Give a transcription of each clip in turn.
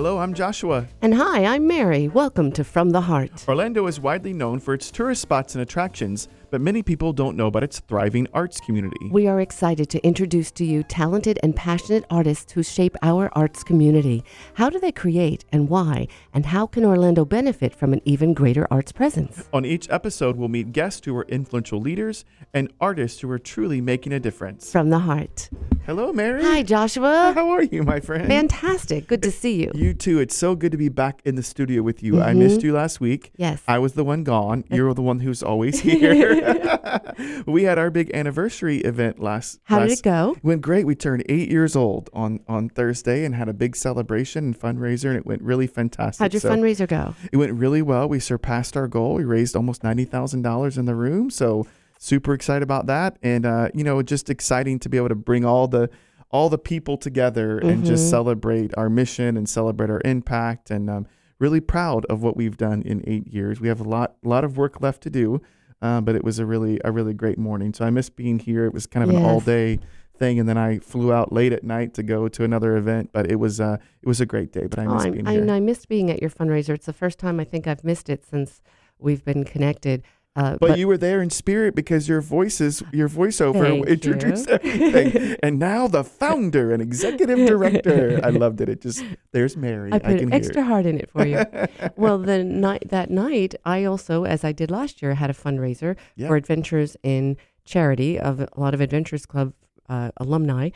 Hello, I'm Joshua. And hi, I'm Mary. Welcome to From the Heart. Orlando is widely known for its tourist spots and attractions, but many people don't know about its thriving arts community. We are excited to introduce to you talented and passionate artists who shape our arts community. How do they create and why? And how can Orlando benefit from an even greater arts presence? On each episode, we'll meet guests who are influential leaders and artists who are truly making a difference. From the Heart. Hello, Mary. Hi, Joshua. How are you, my friend? Fantastic. Good to see you. You too. It's so good to be back in the studio with you. I mm-hmm. missed you last week. Yes. I was the one gone. You're the one who's always here. we had our big anniversary event last. How did it go? Went great. We turned eight years old on on Thursday and had a big celebration and fundraiser, and it went really fantastic. How'd your So fundraiser go? It went really well. We surpassed our goal. We raised almost ninety thousand dollars in the room. So super excited about that, and uh, you know, just exciting to be able to bring all the all the people together and just Mhm. celebrate our mission and celebrate our impact. And um, really proud of what we've done in eight years. We have a lot lot of work left to do, uh, but it was a really a really great morning. So I miss being here. It was kind of an all day thing, and then I flew out late at night to go to another event. But it was uh, it was a great day. But I Oh, miss I, being I, here. I missed being at your fundraiser. It's the first time I think I've missed it since we've been connected. Uh, But, you were there in spirit because your voices, your voiceover introduced you. everything. and now the founder and executive director. I loved it. It just there's Mary. I put can extra hear heart in it for you. well, the night that night, I also, as I did last year, had a fundraiser Yeah. for Adventures in Charity of a lot of Adventures Club uh, alumni.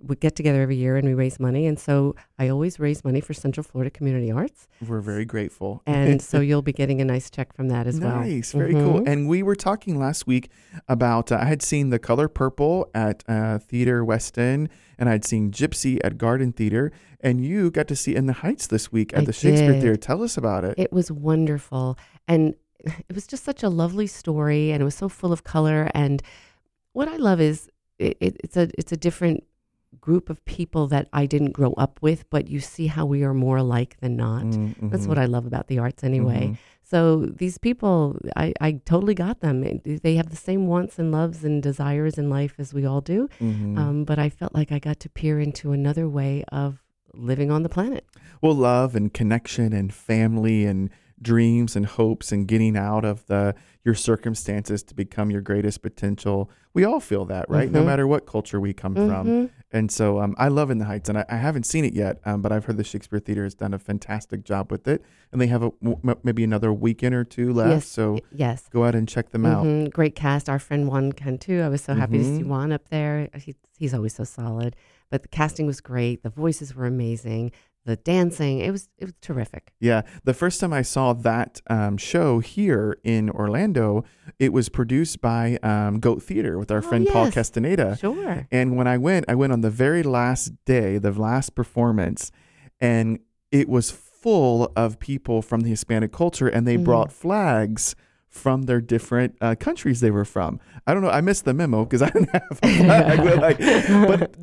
We get together every year and we raise money, and so I always raise money for Central Florida Community Arts. We're very grateful. and so you'll be getting a nice check from that as well. Nice, very cool. Mhm. And we were talking last week about uh, I had seen The Color Purple at uh, Theater West End, and I'd seen Gypsy at Garden Theater, and you got to see In the Heights this week at I the Shakespeare did. Theater. Tell us about it. It was wonderful. And it was just such a lovely story and it was so full of color. And what I love is it, it, it's a it's a different group of people that I didn't grow up with, but you see how we are more alike than not. Mm, That's mhm, what I love about the arts anyway. mhm. So these people, I, I totally got them. It- They have the same wants and loves and desires in life as we all do. Mhm. Um, but I felt like I got to peer into another way of living on the planet. well love and connection and family and dreams and hopes and getting out of the your circumstances to become your greatest potential we all feel that right no Mhm. matter what culture we come from Mhm. And so um, i love in the heights and I, I haven't seen it yet um, but i've heard the shakespeare theater has done a fantastic job with it and they have a, m- maybe another weekend or two left Yes. so yes. go out and check them out Mhm. Great cast. Our friend Juan can too. I was so happy to see Mhm. Juan up there. He, he's always so solid. But the casting was great. The voices were amazing. The dancing, it was it was terrific. Yeah, the first time I saw that um, show here in Orlando, it was produced by um, Goat Theater with our Oh, friend Paul. Castaneda. Sure. And when I went, I went on the very last day, the last performance, and it was full of people from the Hispanic culture, and they Mhm. brought flags from their different uh, countries they were from. I don't know. I missed the memo because I didn't have a flag. but, like,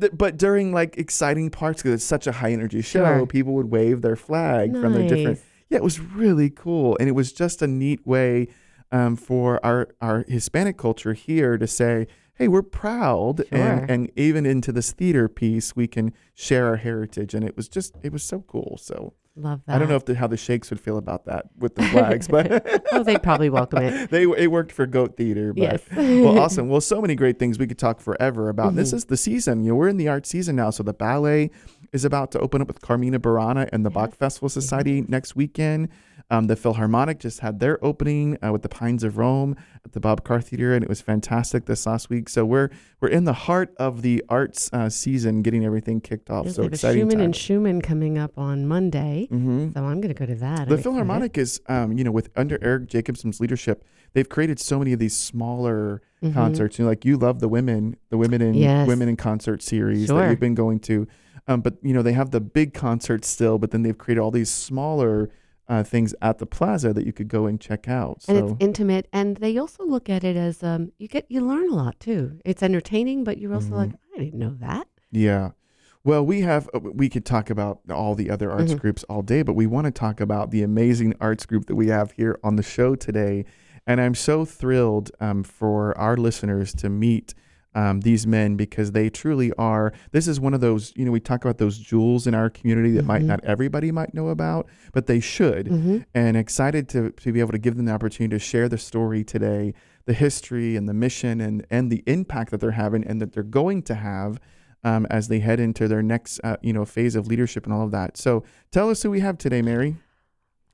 but but during like exciting parts, because it's such a high energy show, Sure. people would wave their flag from their different. Yeah, it was really cool, and it was just a neat way um, for our our Hispanic culture here to say, "Hey, we're proud," Sure. and and even into this theater piece, we can share our heritage, and it was just it was so cool. So Love that. I don't know if the, how the Shakes would feel about that with the flags, but oh, they'd probably welcome it. they it worked for Goat Theater. But, Yes. well, awesome. Well, so many great things we could talk forever about. This Mhm. is the season. You know, we're in the art season now, so the ballet is about to open up with Carmina Burana and the Bach Festival Society next weekend. Um, the Philharmonic just had their opening uh, with the Pines of Rome at the Bob Carr Theater, and it was fantastic this last week. So we're we're in the heart of the arts uh, season, getting everything kicked off. Yes, so they have a exciting Schumann time. and Schumann coming up on Monday. hmm So I'm going to go to that. The. Philharmonic is, um, you know, with under Eric Jacobsen's leadership, they've created so many of these smaller Mhm. concerts. You know, like you love the women, the women in Yes. women in concert series that Sure. you've been going to. Um, but you know, they have the big concerts still, but then they've created all these smaller uh, things at the plaza that you could go and check out. and it's intimate and they also look at it as um you get you learn a lot too it's entertaining but you're also Mhm. like i didn't know that yeah. Well, we have uh, we could talk about all the other arts Mhm. groups all day, but we want to talk about the amazing arts group that we have here on the show today. And I'm so thrilled um, for our listeners to meet um, these men because they truly are. This is one of those, you know, we talk about those jewels in our community that might Mhm. not everybody might know about, but they should. Mhm. And excited to, to be able to give them the opportunity to share the story today, the history and the mission and, and the impact that they're having and that they're going to have um, as they head into their next, uh, you know, phase of leadership and all of that. So tell us who we have today, Mary.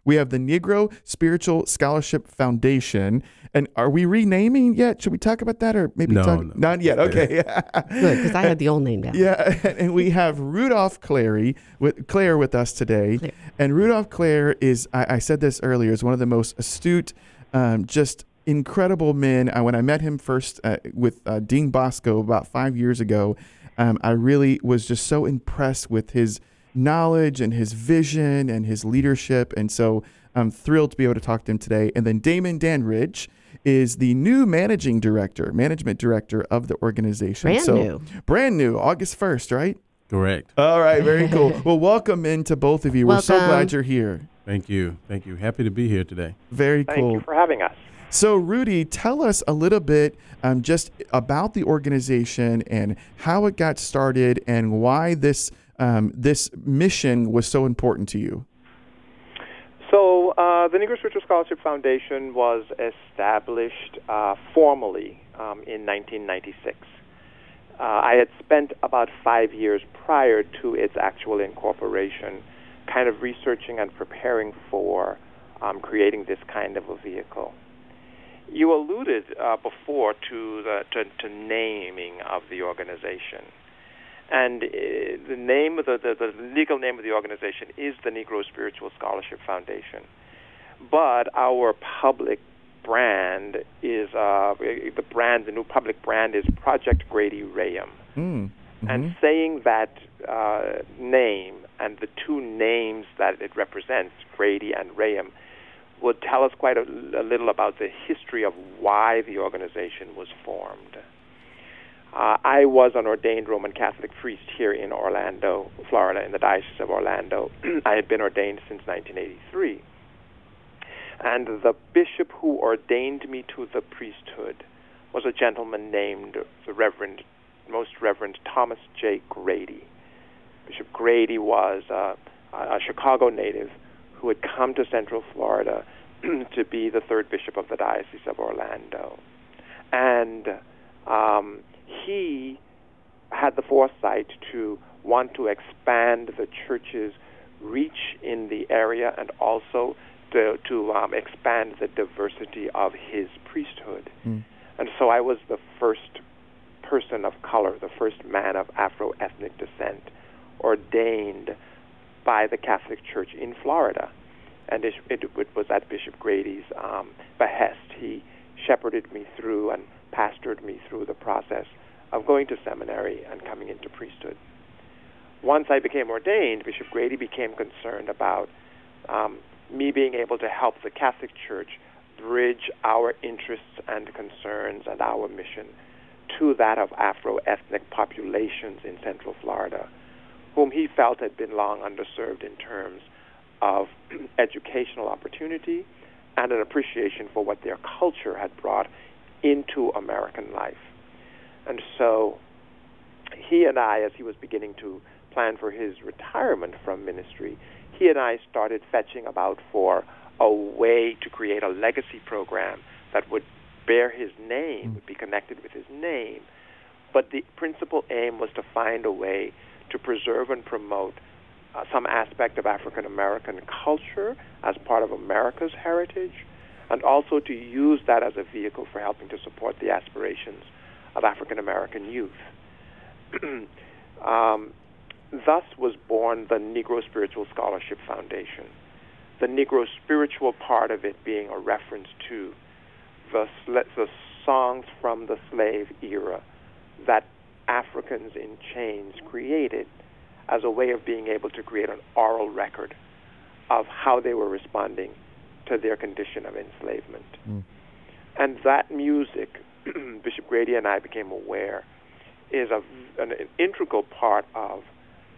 We have the Negro Spiritual Scholarship Foundation. And are we renaming yet? Should we talk about that or maybe No, talk? no. Not yet. Okay. Good, because I had the old name down. Yeah, and we have Rudolph Clary with Cleare with us today, Cleare. and Rudolph Cleare is I, I said this earlier is one of the most astute, um, just incredible men. I, when I met him first uh, with uh, Dean Bosco about five years ago, um, I really was just so impressed with his knowledge and his vision and his leadership, and so I'm thrilled to be able to talk to him today. And then Damon Dandridge is the new managing director, management director of the organization. Brand so, new. Brand new, August 1st, right? Correct. All right, very cool. well, welcome into both of you. We're so glad you're here. Thank you. Thank you. Happy to be here today. Very Thank cool. Thank you for having us. So, Rudy, tell us a little bit um, just about the organization and how it got started and why this um, this mission was so important to you. So, uh, the Negro Spiritual Scholarship Foundation was established uh, formally um, in 1996. Uh, I had spent about five years prior to its actual incorporation kind of researching and preparing for um, creating this kind of a vehicle. You alluded uh, before to the to, to naming of the organization. And uh, the name of the, the, the legal name of the organization is the Negro Spiritual Scholarship Foundation. But our public brand is uh, the brand, the new public brand is Project Grady Rayam. Mm. And Mhm. saying that uh, name and the two names that it represents, Grady and Rayam, would tell us quite a, a little about the history of why the organization was formed. Uh, I was an ordained Roman Catholic priest here in Orlando, Florida, in the Diocese of Orlando. I had been ordained since 1983. And the bishop who ordained me to the priesthood was a gentleman named the Reverend, Most Reverend Thomas J. Grady. Bishop Grady was a Chicago native who had come to Central Florida to be the third bishop of the Diocese of Orlando. And um, he had the foresight to want to expand the church's reach in the area and also to, to um, expand the diversity of his priesthood. Mm. And so I was the first person of color, the first man of Afro ethnic descent, ordained by the Catholic Church in Florida. And it, it, it was at Bishop Grady's um, behest. He shepherded me through and pastored me through the process of going to seminary and coming into priesthood. Once I became ordained, Bishop Grady became concerned about um, me being able to help the Catholic Church bridge our interests and concerns and our mission to that of Afro ethnic populations in Central Florida, whom he felt had been long underserved in terms of educational opportunity and an appreciation for what their culture had brought into American life. And so he and I, as he was beginning to plan for his retirement from ministry, he and I started fetching about for a way to create a legacy program that would bear his name, would be connected with his name. But the principal aim was to find a way to preserve and promote uh, some aspect of African American culture as part of America's heritage, and also to use that as a vehicle for helping to support the aspirations of African American youth. um, thus was born the Negro Spiritual Scholarship Foundation. The Negro spiritual part of it being a reference to the, sl- the songs from the slave era that Africans in chains created as a way of being able to create an oral record of how they were responding to their condition of enslavement. Mm. And that music, Bishop Grady and I became aware, is a, an, an integral part of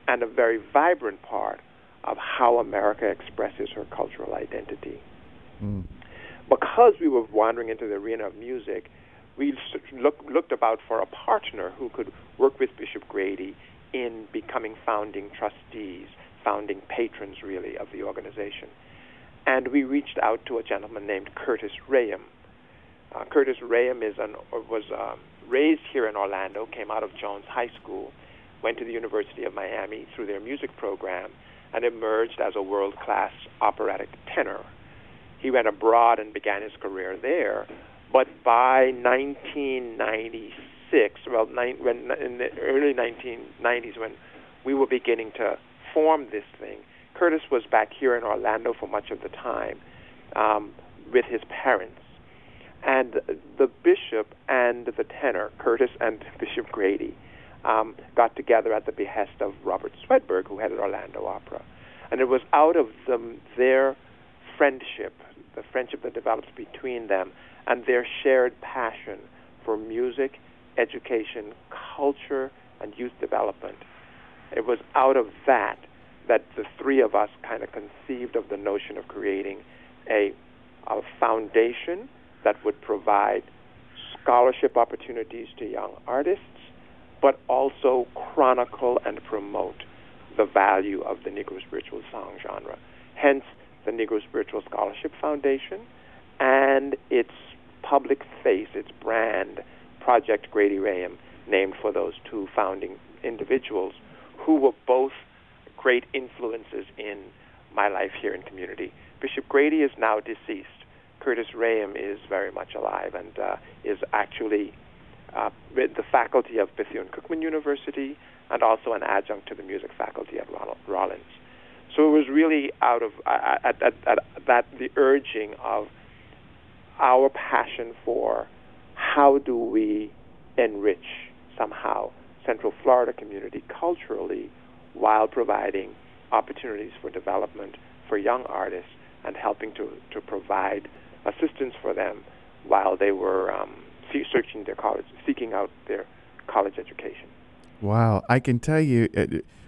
and a very vibrant part of how America expresses her cultural identity. Mm. Because we were wandering into the arena of music, we look, looked about for a partner who could work with Bishop Grady in becoming founding trustees, founding patrons, really, of the organization. And we reached out to a gentleman named Curtis Rayam. Uh, Curtis Rayam is an, was um, raised here in Orlando, came out of Jones High School, went to the University of Miami through their music program, and emerged as a world class operatic tenor. He went abroad and began his career there, but by 1996, well, nine, when, in the early 1990s, when we were beginning to form this thing, Curtis was back here in Orlando for much of the time um, with his parents. And the bishop and the tenor, Curtis and Bishop Grady, um, got together at the behest of Robert Swedberg, who headed Orlando Opera. And it was out of them, their friendship, the friendship that develops between them, and their shared passion for music, education, culture, and youth development. It was out of that that the three of us kind of conceived of the notion of creating a, a foundation that would provide scholarship opportunities to young artists, but also chronicle and promote the value of the Negro spiritual song genre. Hence, the Negro Spiritual Scholarship Foundation and its public face, its brand, Project Grady Rayam, named for those two founding individuals who were both great influences in my life here in community. Bishop Grady is now deceased. Curtis Rayam is very much alive and uh, is actually uh, with the faculty of Bethune-Cookman University and also an adjunct to the music faculty at Rollins. So it was really out of uh, at, at, at that the urging of our passion for how do we enrich somehow Central Florida community culturally while providing opportunities for development for young artists and helping to, to provide assistance for them while they were um, searching their college, seeking out their college education. Wow, I can tell you,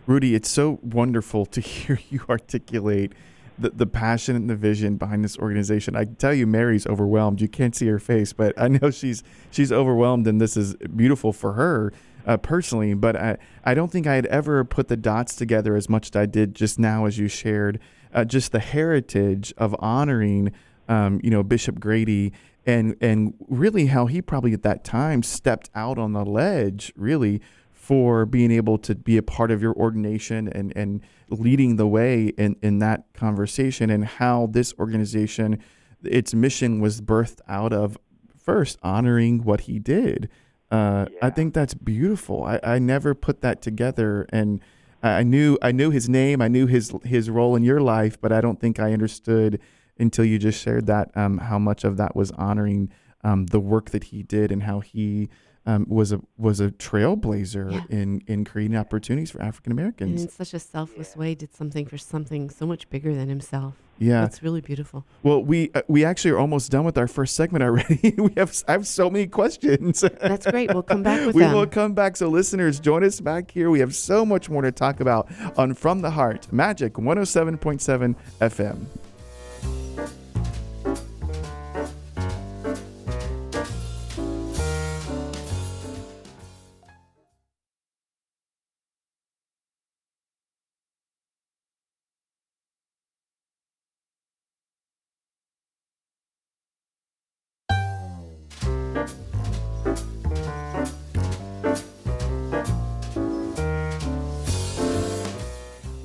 Rudy, it's so wonderful to hear you articulate the, the passion and the vision behind this organization. I can tell you, Mary's overwhelmed. You can't see her face, but I know she's she's overwhelmed, and this is beautiful for her uh, personally. But I I don't think I had ever put the dots together as much as I did just now as you shared uh, just the heritage of honoring, um, you know, Bishop Grady and and really how he probably at that time stepped out on the ledge, really for being able to be a part of your ordination and, and leading the way in, in that conversation and how this organization, its mission was birthed out of first honoring what he did. Uh, yeah. I think that's beautiful. I, I never put that together and I knew I knew his name, I knew his his role in your life, but I don't think I understood until you just shared that um, how much of that was honoring um, the work that he did and how he um, was a was a trailblazer yeah. in in creating opportunities for African Americans. in such a selfless yeah. way, did something for something so much bigger than himself. Yeah, it's really beautiful. Well, we uh, we actually are almost done with our first segment already. we have I have so many questions. That's great. We'll come back with we them. will come back. So listeners, join us back here. We have so much more to talk about on From the Heart, Magic 107.7 FM.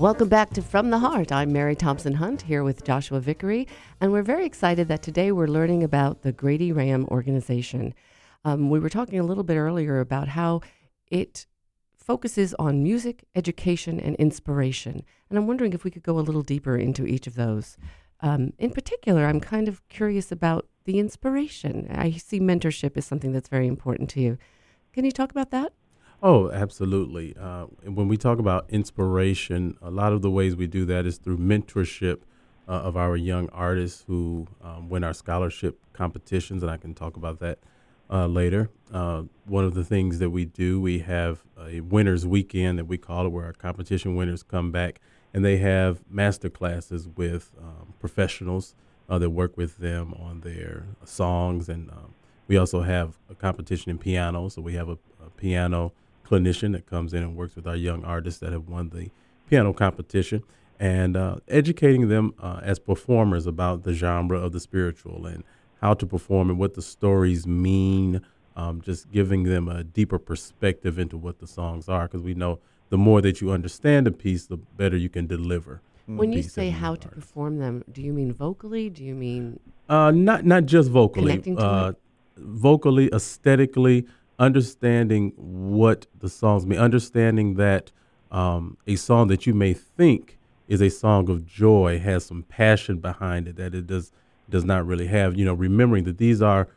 Welcome back to From the Heart. I'm Mary Thompson Hunt here with Joshua Vickery, and we're very excited that today we're learning about the Grady Rayam organization. Um, we were talking a little bit earlier about how it focuses on music, education, and inspiration. And I'm wondering if we could go a little deeper into each of those. Um, in particular, I'm kind of curious about the inspiration. I see mentorship is something that's very important to you. Can you talk about that? Oh, absolutely. Uh, when we talk about inspiration, a lot of the ways we do that is through mentorship uh, of our young artists who um, win our scholarship competitions, and I can talk about that uh, later. Uh, one of the things that we do, we have a winners weekend that we call it, where our competition winners come back and they have master classes with um, professionals uh, that work with them on their songs and um, We also have a competition in piano, so we have a, a piano clinician that comes in and works with our young artists that have won the piano competition and uh, educating them uh, as performers about the genre of the spiritual and how to perform and what the stories mean. Um, just giving them a deeper perspective into what the songs are, because we know the more that you understand a piece, the better you can deliver. When you say how to perform them, do you mean vocally? Do you mean uh, not not just vocally, Connecting to uh, it? vocally, aesthetically, understanding what the songs mean, understanding that um, a song that you may think is a song of joy has some passion behind it that it does does not really have. You know, remembering that these are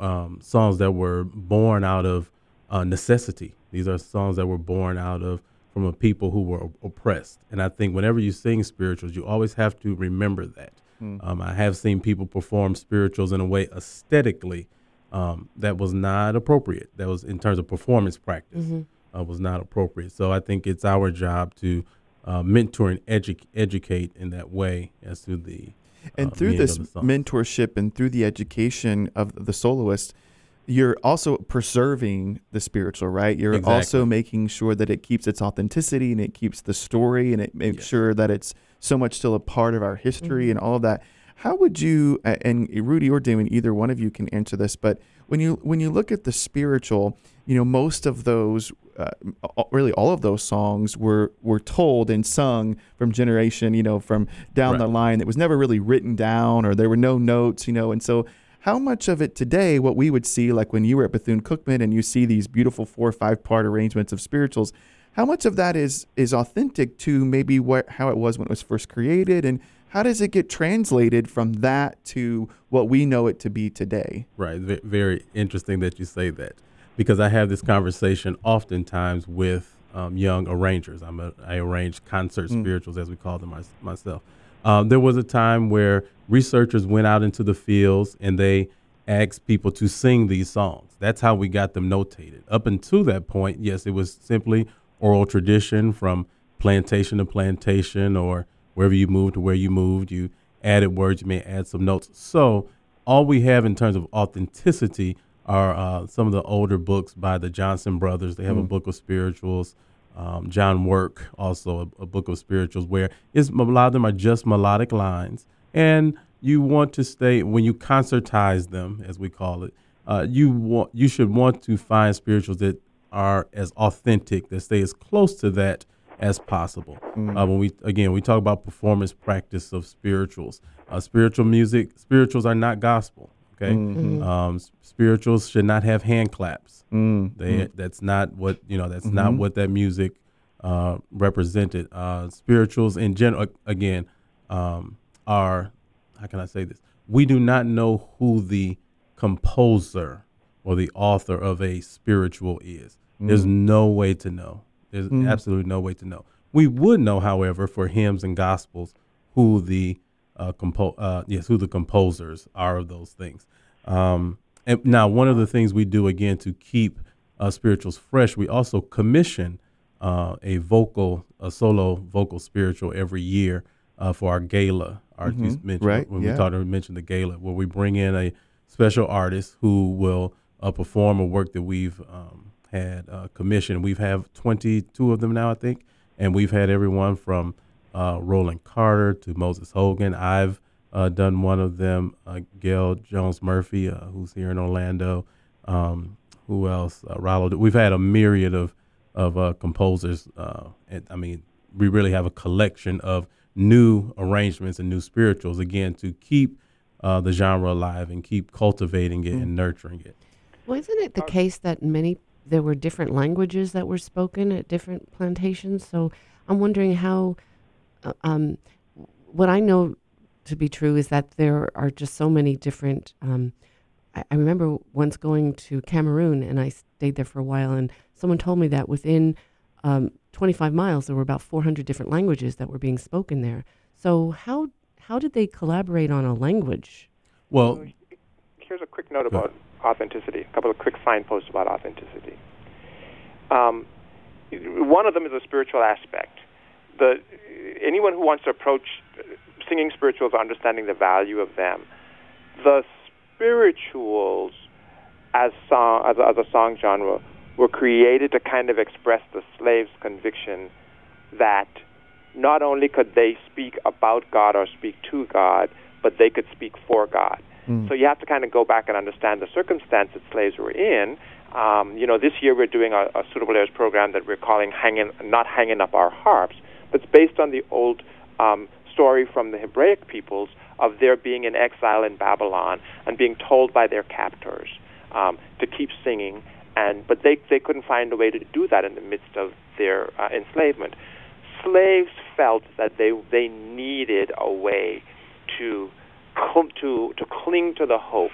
um, songs that were born out of uh, necessity. These are songs that were born out of from a people who were oppressed. And I think whenever you sing spirituals, you always have to remember that. Um, I have seen people perform spirituals in a way aesthetically um, that was not appropriate. That was in terms of performance practice uh, was not appropriate. So I think it's our job to uh, mentor and edu- educate in that way as to the And uh, through this of the mentorship and through the education of the soloist, you're also preserving the spiritual, right? You're Exactly. also making sure that it keeps its authenticity and it keeps the story and it makes Yes. sure that it's so much still a part of our history and all of that. How would you and Rudy or Damon, either one of you can answer this, but when you when you look at the spiritual, you know, most of those uh, really all of those songs were were told and sung from generation, you know, from down the line. It was never really written down or there were no notes, you know, and so how much of it today, what we would see, like when you were at Bethune Cookman and you see these beautiful four or five part arrangements of spirituals, how much of that is is authentic to maybe what how it was when it was first created, and how does it get translated from that to what we know it to be today? Right. Ve- Very interesting that you say that because I have this conversation oftentimes with um, young arrangers. I'm a, I arrange concert spirituals, as we call them mys- myself. Um, there was a time where researchers went out into the fields and they asked people to sing these songs. That's how we got them notated. Up until that point, yes, it was simply oral tradition from plantation to plantation or wherever you moved to where you moved. You added words, you may add some notes. So all we have in terms of authenticity are uh, some of the older books by the Johnson brothers. They have a book of spirituals. Um, John Work also a, a book of spirituals where it's, a lot of them are just melodic lines, and you want to stay when you concertize them, as we call it. Uh, you want you should want to find spirituals that are as authentic, that stay as close to that as possible. Uh, when we again we talk about performance practice of spirituals, uh, spiritual music, spirituals are not gospel. Okay, um, spirituals should not have hand claps. They that's not what you know. That's not what that music uh, represented. Uh, spirituals in general, again, um, are how can I say this? We do not know who the composer or the author of a spiritual is. There's no way to know. There's absolutely no way to know. We would know, however, for hymns and gospels, who the uh, compo- uh, yes, who the composers are of those things. Um, and now, one of the things we do again to keep uh, spirituals fresh, we also commission uh, a vocal, a solo vocal spiritual every year uh, for our gala. Art you mentioned Mm-hmm. Right, when yeah. we talked, we mentioned the gala, where we bring in a special artist who will uh, perform a work that we've um, had uh, commissioned. We've have 22 of them now, I think, and we've had everyone from uh, Roland Carter to Moses Hogan. I've uh, done one of them, uh, Gail Jones Murphy, uh, who's here in Orlando. Um, who else? Uh, Rollo. We've had a myriad of of uh, composers. Uh, and, I mean, we really have a collection of new arrangements and new spirituals again to keep uh, the genre alive and keep cultivating it and nurturing it. Well, isn't it the case that many there were different languages that were spoken at different plantations? So I'm wondering how. Uh, um, what I know to be true is that there are just so many different. Um, I, I remember once going to Cameroon and I stayed there for a while, and someone told me that within um, 25 miles there were about 400 different languages that were being spoken there. So how how did they collaborate on a language? Well, Here's a quick note about authenticity. A couple of quick signposts about authenticity. Um, one of them is a spiritual aspect. The anyone who wants to approach singing spirituals, understanding the value of them, the spirituals as song as as a song genre were created to kind of express the slaves' conviction that not only could they speak about God or speak to God, but they could speak for God. Mm. So you have to kind of go back and understand the circumstance that slaves were in. Um, you know, this year we're doing a, a suitable heirs program that we're calling "Hanging, Not Hanging Up Our Harps." That's based on the old um, story from the Hebraic peoples of their being in exile in Babylon and being told by their captors um, to keep singing, and but they they couldn't find a way to do that in the midst of their uh, enslavement. Slaves felt that they they needed a way to to to cling to the hope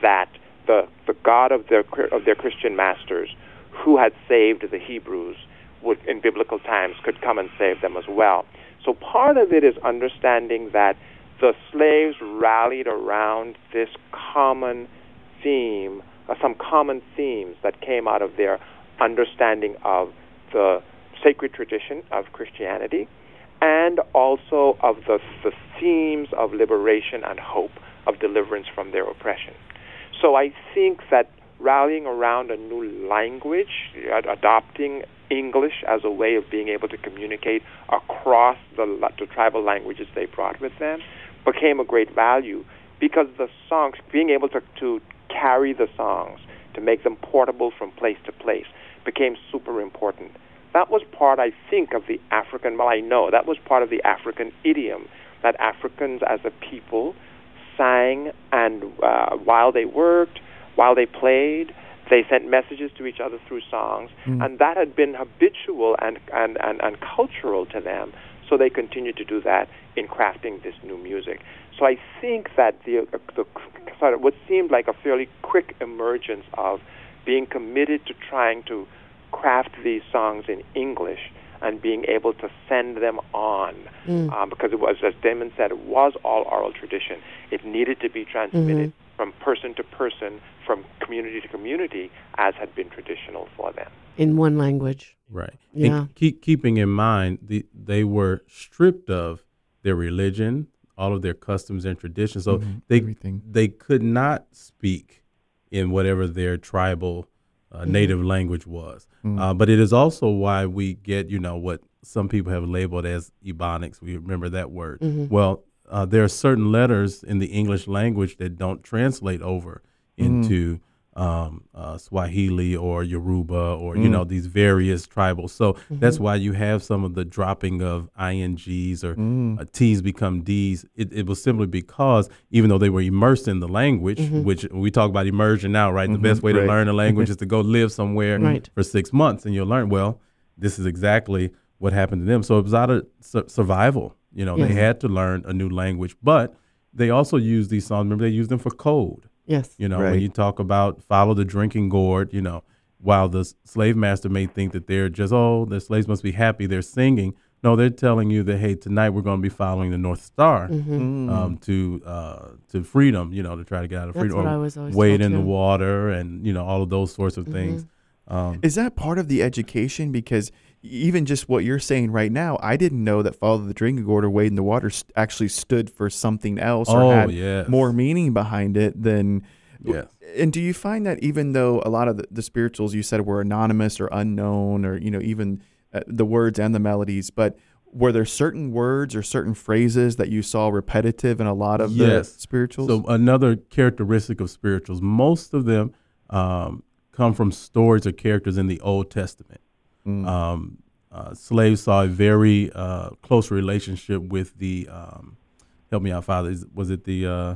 that the the God of their of their Christian masters, who had saved the Hebrews, would in biblical times could come and save them as well. So part of it is understanding that the slaves rallied around this common theme, uh, some common themes that came out of their understanding of the sacred tradition of Christianity and also of the, the themes of liberation and hope, of deliverance from their oppression. So I think that rallying around a new language, adopting English as a way of being able to communicate across the, the tribal languages they brought with them, became a great value because the songs, being able to, to carry the songs, to make them portable from place to place, became super important that was part, I think, of the African, well, I know, that was part of the African idiom that Africans as a people sang, and uh, while they worked, while they played, they sent messages to each other through songs, mm. and that had been habitual and, and, and, and cultural to them. So they continued to do that in crafting this new music. So I think that the, uh, the sort of what seemed like a fairly quick emergence of being committed to trying to craft these songs in English and being able to send them on mm. um, because it was, as Damon said, it was all oral tradition. It needed to be transmitted mm-hmm. from person to person, from community to community, as had been traditional for them. In one language. Right. Yeah. And keep, keeping in mind, the, they were stripped of their religion, all of their customs and traditions. So mm-hmm. they, Everything. they could not speak in whatever their tribal uh, mm-hmm. native language was. Mm-hmm. Uh, but it is also why we get, you know, what some people have labeled as Ebonics. We remember that word. Mm-hmm. Well, uh, there are certain letters in the English language that don't translate over mm-hmm. into um, uh, Swahili or Yoruba or mm. you know these various tribals. So mm-hmm. that's why you have some of the dropping of ings or mm. uh, t's become d's. It, it, was simply because even though they were immersed in the language, mm-hmm. which we talk about immersion now, right? Mm-hmm. The best way right. to learn a language is to go live somewhere right. for six months and you'll learn. Well, this is exactly what happened to them. So it was out of su- survival. You know, yes. they had to learn a new language, but they also used these songs. Remember, they used them for code. Yes. You know, right. when you talk about follow the drinking gourd, you know, while the slave master may think that they're just, oh, the slaves must be happy, they're singing. No, they're telling you that hey, tonight we're going to be following the North Star mm-hmm. um, to uh, to freedom. You know, to try to get out of freedom. That's what I was always wade in too. the water, and you know all of those sorts of mm-hmm. things. Um, Is that part of the education? Because even just what you're saying right now, I didn't know that follow the drinking gourd or wade in the water st- actually stood for something else or oh, had yes. more meaning behind it than. Yes. And do you find that even though a lot of the, the spirituals you said were anonymous or unknown, or you know even uh, the words and the melodies, but were there certain words or certain phrases that you saw repetitive in a lot of yes. the spirituals? So another characteristic of spirituals, most of them um, come from stories or characters in the Old Testament. Mm. Um, uh, slaves saw a very uh, close relationship with the, um, help me out, Father, was it the uh,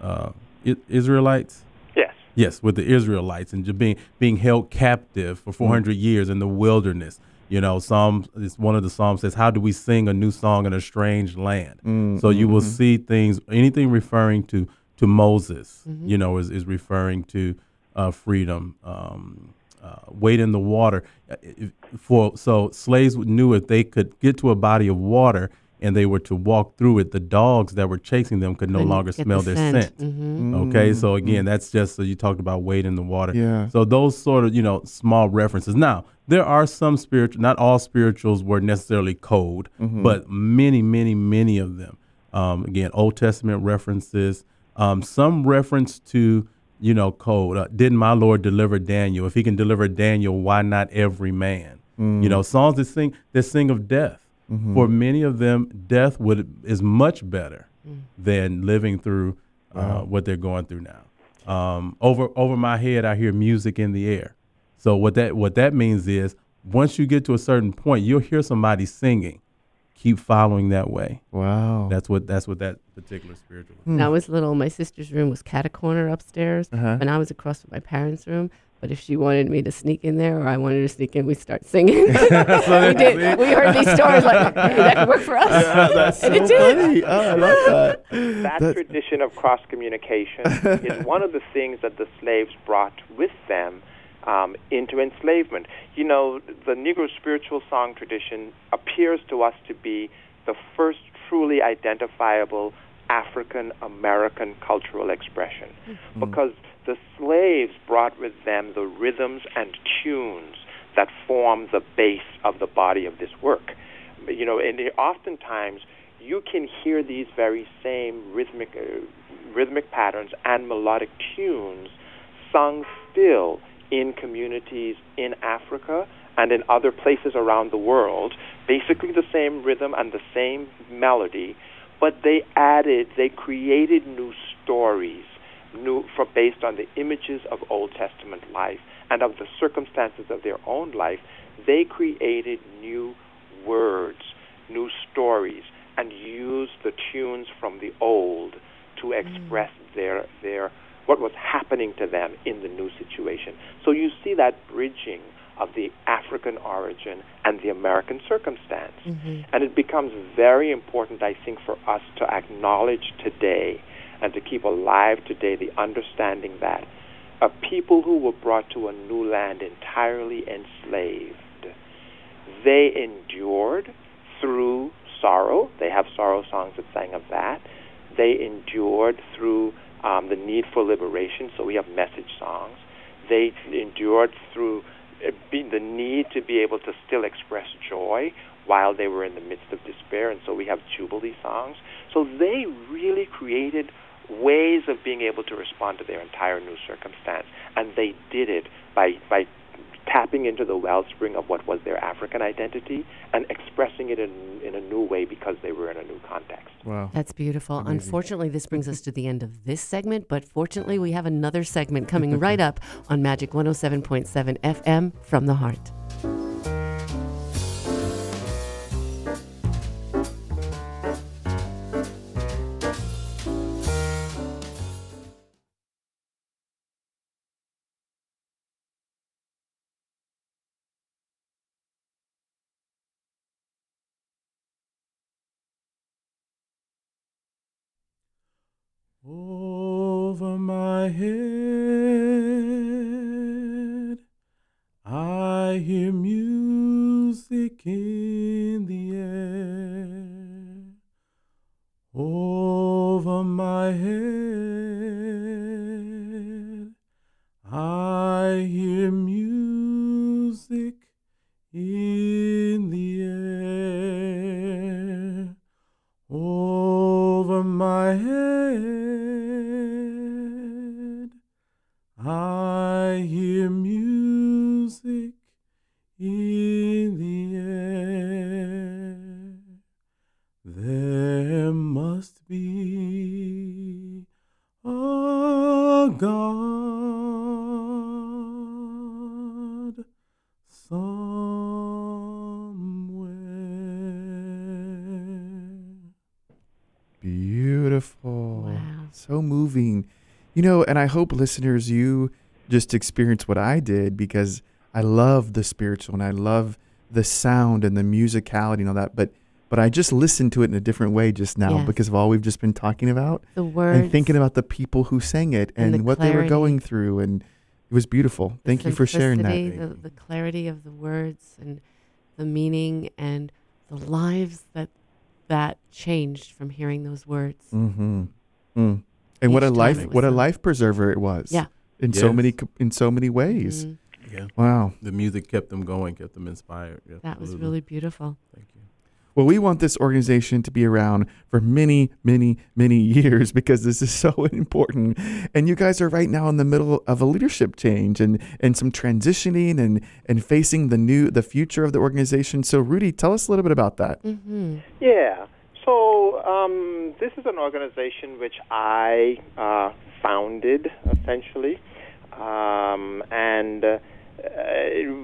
uh Israelites? Yes. Yes, with the Israelites and just being, being held captive for 400 mm. years in the wilderness. You know, Psalm is one of the Psalms says, "How do we sing a new song in a strange land?" Mm, so you will mm-hmm. see things, anything referring to to Moses, mm-hmm. you know, is, is referring to uh, freedom. Um, uh, wade in the water uh, for so slaves knew if they could get to a body of water and they were to walk through it, the dogs that were chasing them could no Couldn't longer smell the their scent. scent. Mm-hmm. Okay, so again, mm-hmm. that's just so you talked about wade in the water. Yeah. So those sort of you know small references. Now there are some spiritual, not all spirituals were necessarily code, mm-hmm. but many, many, many of them. Um, again, Old Testament references, um, some reference to you know, code. Uh, didn't my Lord deliver Daniel? If he can deliver Daniel, why not every man? You know, songs that sing that sing of death. For many of them, death would is much better than living through uh, what they're going through now. Um, over over my head, I hear music in the air. So what that what that means is, once you get to a certain point, you'll hear somebody singing. Keep following that way. Wow. That's what that's what that particular spiritual. When I was little, my sister's room was cat a corner upstairs, Uh-huh. and I was across from my parents' room. But if she wanted me to sneak in there or I wanted to sneak in, we'd start singing. we did. We heard these stories like "Hey, that could work for us. That's so And it did. funny. Oh, I love that. that That's- tradition of cross communication is one of the things that the slaves brought with them um, into enslavement. You know, the Negro spiritual song tradition appears to us to be the first truly identifiable African American cultural expression because the slaves brought with them the rhythms and tunes that form the base of the body of this work. You know, and oftentimes you can hear these very same rhythmic uh, rhythmic patterns and melodic tunes sung still in communities in Africa and in other places around the world. Basically the same rhythm and the same melody, but they added, they created new stories, new for based on the images of Old Testament life and of the circumstances of their own life. They created new words, new stories, and used the tunes from the old to mm. express their their what was happening to them in the new situation. So you see that bridging of the African origin and the American circumstance. Mm-hmm. And it becomes very important, I think, for us to acknowledge today and to keep alive today the understanding that a people who were brought to a new land entirely enslaved, they endured through sorrow. They have sorrow songs that sang of that. They endured through um, the need for liberation, so we have message songs. They endured through uh, the need to be able to still express joy while they were in the midst of despair, and so we have jubilee songs. So they really created ways of being able to respond to their entire new circumstance, and they did it by by tapping into the wellspring of what was their African identity and expressing it in, in a new way because they were in a new context. Wow. That's beautiful. Unfortunately, this brings us to the end of this segment, but fortunately, we have another segment coming right up on Magic 107.7 FM from the heart. My head, I hear music in the air. Over my head, So moving. You know, and I hope listeners, you just experience what I did because I love the spiritual and I love the sound and the musicality and all that. But but I just listened to it in a different way just now Yes. because of all we've just been talking about The words. and thinking about the people who sang it And and, the what they were going through and it was beautiful. the Thank you for sharing that. The, the clarity of the words and the meaning and the lives that that changed from hearing those words. Mm-hmm. Mm. And what a life what a sung. life preserver it was. Yeah. In so many in so many ways. Mhm. Yeah. Wow. The music kept them going, kept them inspired. Yeah, That was really beautiful. Thank you. Well, we want this organization to be around for many, many, many years because this is so important. And you guys are right now in the middle of a leadership change and, and some transitioning and, and facing the new the future of the organization. So, Rudy, tell us a little bit about that. Mm-hmm. Yeah. So um, this is an organization which I uh, founded essentially, um, and uh,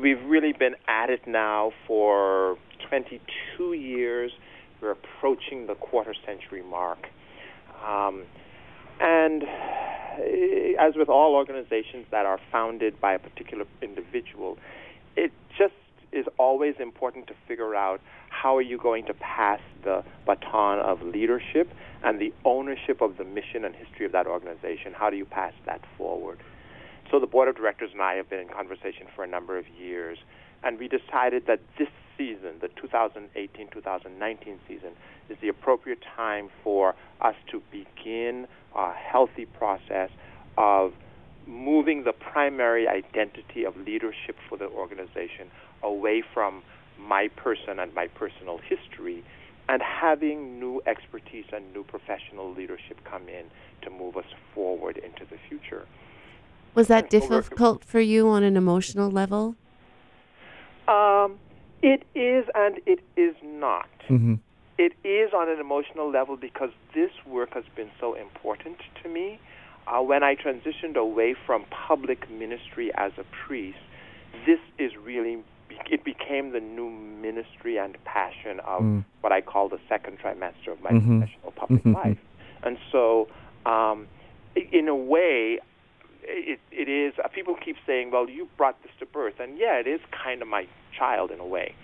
we've really been at it now for 22 years. We're approaching the quarter century mark. Um, and as with all organizations that are founded by a particular individual, it just is always important to figure out how are you going to pass the baton of leadership and the ownership of the mission and history of that organization? How do you pass that forward? So the board of directors and I have been in conversation for a number of years, and we decided that this season, the 2018-2019 season, is the appropriate time for us to begin a healthy process of moving the primary identity of leadership for the organization away from my person and my personal history and having new expertise and new professional leadership come in to move us forward into the future. Was that difficult for you on an emotional level? Um, it is and it is not. Mm-hmm. It is on an emotional level because this work has been so important to me. Uh, when I transitioned away from public ministry as a priest, this is really it became the new ministry and passion of Mm. what I call the second trimester of my Mhm. professional public Mhm. life. And so, um, in a way, it, it is. Uh, people keep saying, "Well, you brought this to birth," and yeah, it is kind of my child in a way.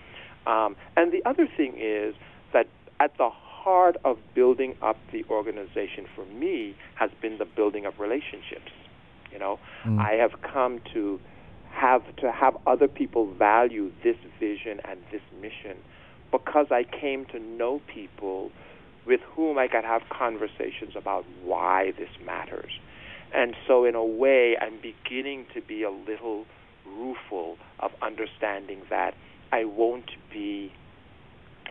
Um, and the other thing is that at the heart of building up the organization for me has been the building of relationships. You know, Mm. I have come to have to have other people value this vision and this mission because I came to know people with whom I could have conversations about why this matters. And so, in a way, I'm beginning to be a little rueful of understanding that I won't be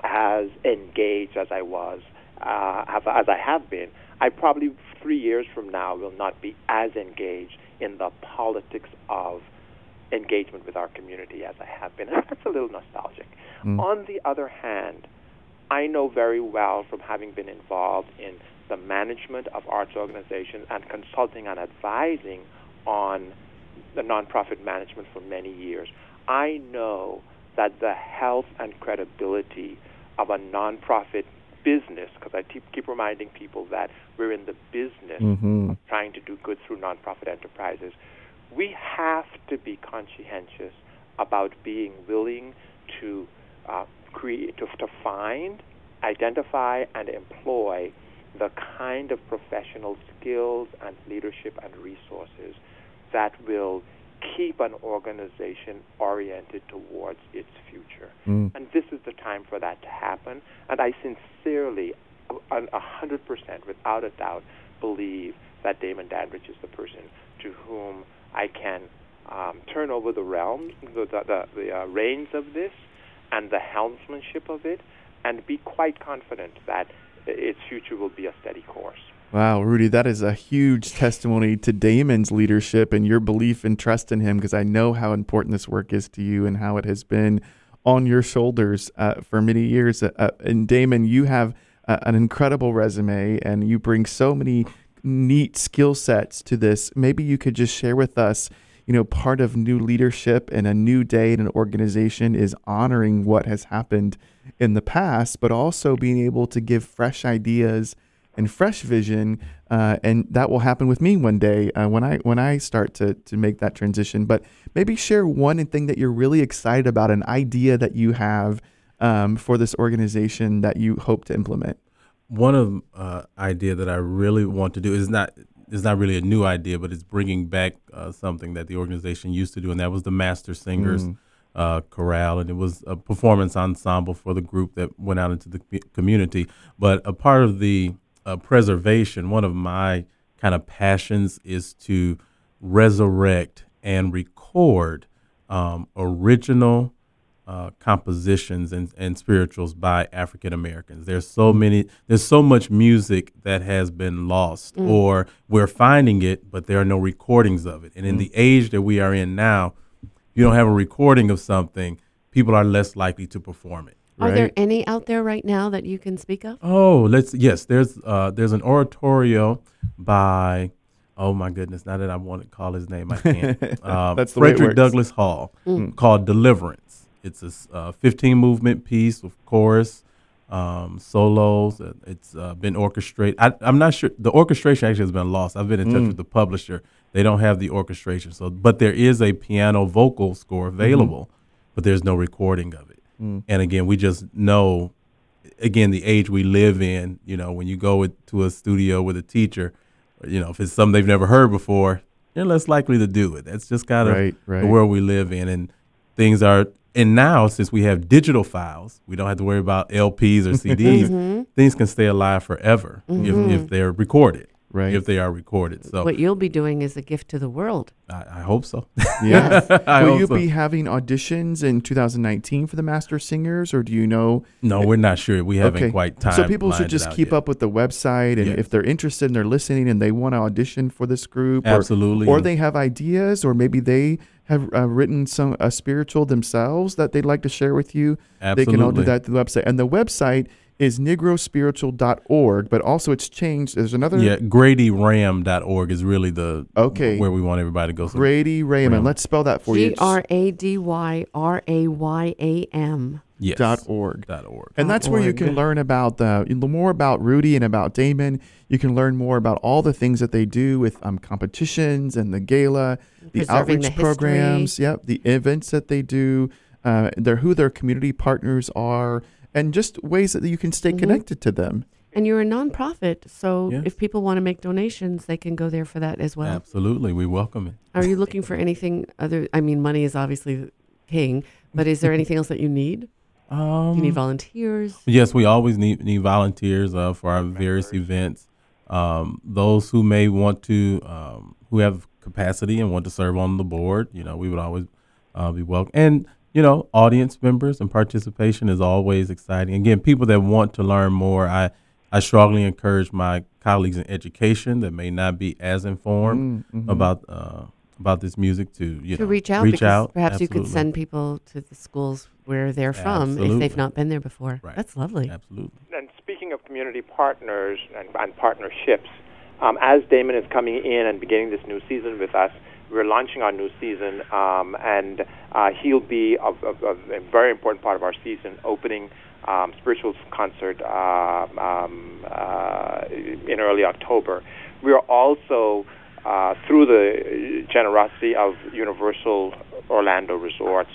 as engaged as I was, uh, as I have been. I probably three years from now will not be as engaged in the politics of engagement with our community as I have been. That's a little nostalgic. Mm. On the other hand, I know very well from having been involved in the management of arts organizations and consulting and advising on the nonprofit management for many years. I know that the health and credibility of a nonprofit business, because I keep, keep reminding people that we're in the business Mm-hmm. of trying to do good through nonprofit enterprises, we have to be conscientious about being willing to uh, create, to, to find, identify, and employ the kind of professional skills and leadership and resources that will keep an organization oriented towards its future. Mm. And this is the time for that to happen. And I sincerely, a a hundred percent, without a doubt, believe that Damon Dandridge is the person to whom I can um, turn over the realm, the the, the, the uh, reins of this, and the helmsmanship of it, and be quite confident that its future will be a steady course. Wow, Rudy, that is a huge testimony to Damon's leadership and your belief and trust in him because I know how important this work is to you and how it has been on your shoulders uh, for many years. Uh, uh, and Damon, you have uh, an incredible resume and you bring so many neat skill sets to this. Maybe you could just share with us, you know, part of new leadership and a new day in an organization is honoring what has happened in the past, but also being able to give fresh ideas and fresh vision, uh, and that will happen with me one day uh, when I when I start to to make that transition. But maybe share one thing that you're really excited about, an idea that you have um, for this organization that you hope to implement. One of uh, idea that I really want to do is not is not really a new idea, but it's bringing back uh, something that the organization used to do, and that was the Master Singers Mm. uh, Chorale, and it was a performance ensemble for the group that went out into the community. But a part of the uh, preservation, one of my kind of passions is to resurrect and record um, original uh, compositions and, and spirituals by African Americans. There's so many, there's so much music that has been lost, Mm. or we're finding it, but there are no recordings of it. And in the age that we are in now, if you don't have a recording of something, people are less likely to perform it. Are there any out there right now that you can speak of? Oh, let's yes. There's uh, there's an oratorio by oh my goodness. Now that I want to call his name, I can't. Uh, That's the way it Frederick works. Douglass Hall called Deliverance. It's a uh, 15 movement piece with chorus, um, solos. It's uh, been orchestrated. I, I'm not sure the orchestration actually has been lost. I've been in touch with the publisher. They don't have the orchestration. So, but there is a piano vocal score available, but there's no recording of it. And again, we just know again the age we live in you know when you go with, to a studio with a teacher you know if it's something they've never heard before they're less likely to do it that's just kind of Right, right. the world we live in and things are and now since we have digital files we don't have to worry about lps or cds mm-hmm. things can stay alive forever if, if mm-hmm. they're recorded Right. if they are recorded so What you'll be doing is a gift to the world. I, I hope so Yeah. I Will hope you so. be having auditions in 2019 for the Master Singers, or do you know? no we're not sure we haven't quite time So people should just keep yet. up with the website, and Yes. if they're interested and they're listening and they want to audition for this group, Absolutely. or, And- they have ideas, or maybe they have uh, written some a spiritual themselves that they'd like to share with you. Absolutely. They can all do that through the website, and the website is negrospiritual.org. But also, it's changed. There's another yeah gradyrayam.org is really the Okay. where we want everybody to go so Grady Rayam. Ram. Let's spell that for you. G R A D Y R A Y A M. yes. Dot org. dot org. And dot that's where you can learn about the more about Rudy and about Damon. You can learn more about all the things that they do with um, competitions and the gala, the outreach the history. programs. Yep, the events that they do. Uh, they're who their community partners are, and just ways that you can stay Mhm. connected to them. And you're a nonprofit, so Yes. if people want to make donations, they can go there for that as well. Absolutely, we welcome it. Are you looking for anything other? I mean, money is obviously king, but is there anything else that you need? Um, Do you need volunteers? yes, we always need need volunteers uh, for our various events. Um, those who may want to, um, who have capacity and want to serve on the board, you know, we would always uh, be welcome. And you know, audience members and participation is always exciting. Again, people that want to learn more, I I strongly encourage my colleagues in education that may not be as informed Mm, mhm. about uh, about this music to you to know reach out reach out. perhaps you could send people to the schools where they're from if they've not been there before. Right. That's lovely. Absolutely. And speaking of community partners and, and partnerships, um, as Damon is coming in and beginning this new season with us, we're launching our new season, um, and uh, he'll be a, a, a very important part of our season, opening um, spirituals concert uh, um, uh, in early October. We are also uh, through the generosity of Universal Orlando Resorts.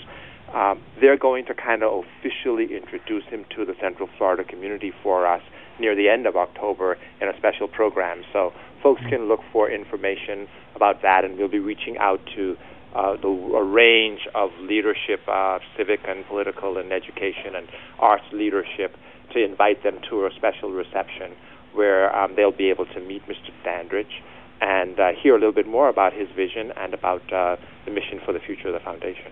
Um, they're going to kind of officially introduce him to the Central Florida community for us near the end of October in a special program. So folks can look for information about that, and we'll be reaching out to uh, the, a range of leadership, uh, civic and political and education and arts leadership to invite them to a special reception where um, they'll be able to meet Mr. Dandridge and uh, hear a little bit more about his vision and about uh, the mission for the future of the foundation.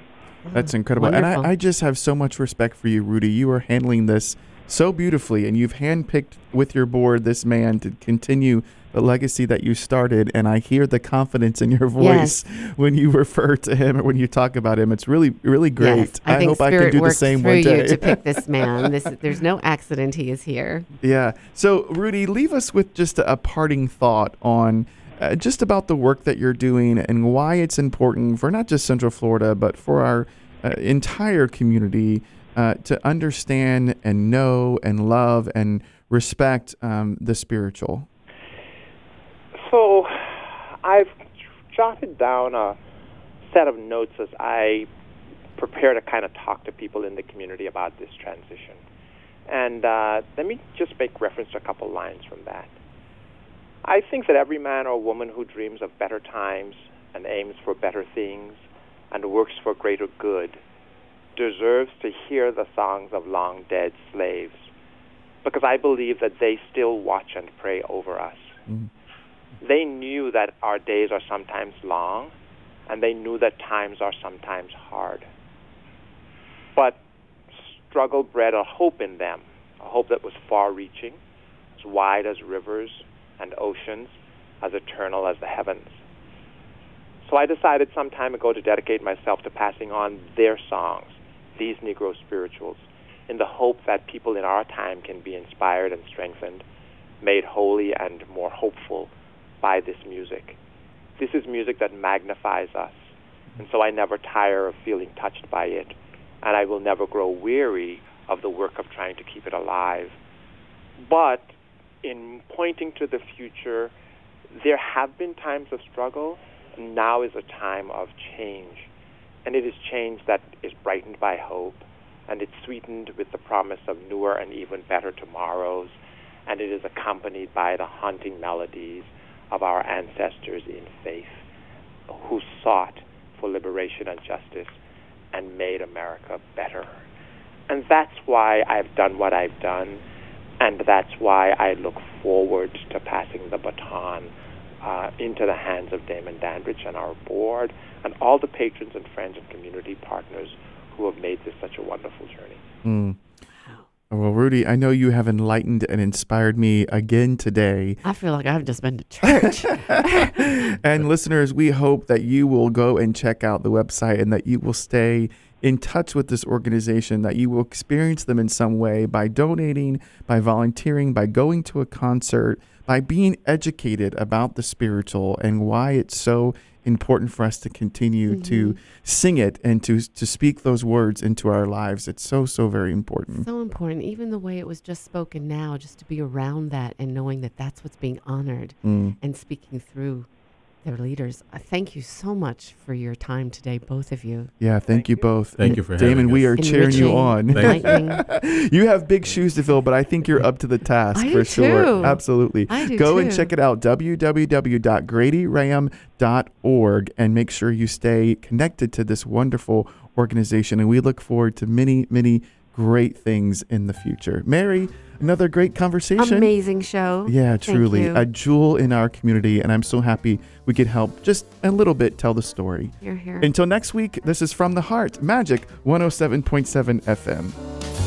That's incredible. And I, I just have so much respect for you, Rudy. You are handling this so beautifully, and you've handpicked with your board this man to continue the legacy that you started. And I hear the confidence in your voice when you refer to him or when you talk about him. It's really, really great. Yes, I, think hope I can do the same one day. you to pick this man. This, there's no accident he is here. Yeah. So, Rudy, leave us with just a, a parting thought on uh, just about the work that you're doing and why it's important for not just Central Florida, but for our uh, entire community uh, to understand and know and love and respect um, the spiritual. So I've jotted down a set of notes as I prepare to kind of talk to people in the community about this transition. And uh, let me just make reference to a couple lines from that. I think that every man or woman who dreams of better times and aims for better things and works for greater good deserves to hear the songs of long dead slaves because I believe that they still watch and pray over us. Mhm. They knew that our days are sometimes long and they knew that times are sometimes hard. But struggle bred a hope in them, a hope that was far reaching, as wide as rivers and oceans, as eternal as the heavens. So I decided some time ago to dedicate myself to passing on their songs, these Negro spirituals, in the hope that people in our time can be inspired and strengthened, made holy and more hopeful by this music. This is music that magnifies us, and so I never tire of feeling touched by it, and I will never grow weary of the work of trying to keep it alive. But in pointing to the future, there have been times of struggle. Now is a time of change. And it is change that is brightened by hope, and it's sweetened with the promise of newer and even better tomorrows, and it is accompanied by the haunting melodies of our ancestors in faith who sought for liberation and justice and made America better. And that's why I've done what I've done, and that's why I look forward to passing the baton uh, into the hands of Damon Dandridge and our board and all the patrons and friends and community partners who have made this such a wonderful journey. Mm. Well, Rudy, I know you have enlightened and inspired me again today. I feel like I've just been to church. and listeners, we hope that you will go and check out the website and that you will stay in touch with this organization, that you will experience them in some way by donating, by volunteering, by going to a concert, by being educated about the spiritual and why it's so important for us to continue mm-hmm. to sing it and to to speak those words into our lives. It's so so very important. So important. Even the way it was just spoken now, just to be around that and knowing that that's what's being honored mm. and speaking through their leaders. Uh, thank you so much for your time today, both of you. Yeah, thank, thank you, you both. Thank you for Damon. we are Enriching, cheering you on. you have big shoes to fill, but I think you're up to the task I for sure. Too. Absolutely. I do Go too. and check it out www.gradyrayam.org and make sure you stay connected to this wonderful organization. And we look forward to many, many great things in the future. Mary, another great conversation. Amazing show. Yeah, truly. A jewel in our community. And I'm so happy we could help just a little bit tell the story. You're here. Until next week, this is From the Heart, Magic 107.7 FM.